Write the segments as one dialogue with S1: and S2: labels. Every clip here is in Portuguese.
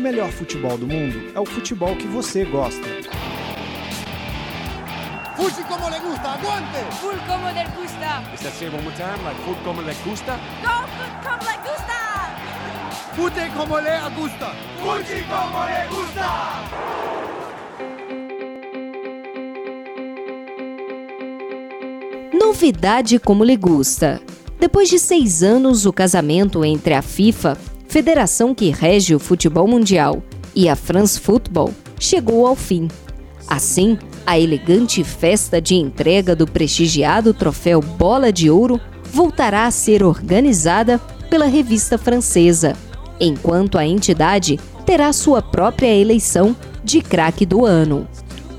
S1: o melhor futebol do mundo é o futebol que você gosta.
S2: Fuji como le gusta, aguante!
S3: Full como le gusta.
S4: Is that say one more time? Like como le gusta?
S3: Go food como le gusta.
S2: Fute como le gusta!
S5: Fuji como le gusta.
S6: Novidade como lhe gusta. Depois de seis anos, o casamento entre a FIFA, federação que rege o futebol mundial, e a France Football chegou ao fim. Assim, a elegante festa de entrega do prestigiado troféu Bola de Ouro voltará a ser organizada pela revista francesa, enquanto a entidade terá sua própria eleição de craque do ano.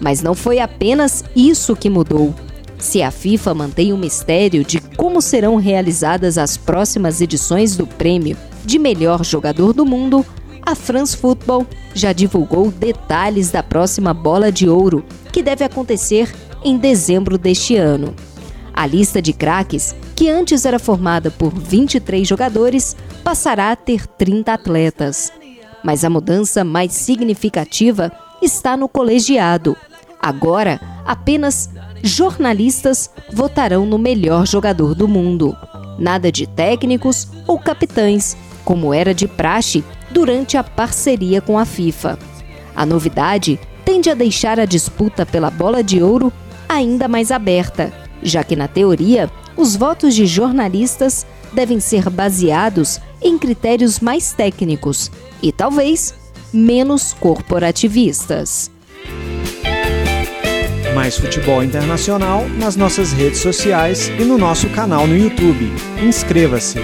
S6: Mas não foi apenas isso que mudou. Se a FIFA mantém o mistério de como serão realizadas as próximas edições do prêmio de melhor jogador do mundo, a France Football já divulgou detalhes da próxima bola de ouro, que deve acontecer em dezembro deste ano. A lista de craques, que antes era formada por 23 jogadores, passará a ter 30 atletas. Mas a mudança mais significativa está no colegiado. Agora, apenas jornalistas votarão no melhor jogador do mundo. Nada de técnicos ou capitães, como era de praxe durante a parceria com a FIFA. A novidade tende a deixar a disputa pela bola de ouro ainda mais aberta, já que, na teoria, os votos de jornalistas devem ser baseados em critérios mais técnicos e, talvez, menos corporativistas.
S1: Mais futebol internacional nas nossas redes sociais e no nosso canal no YouTube. Inscreva-se!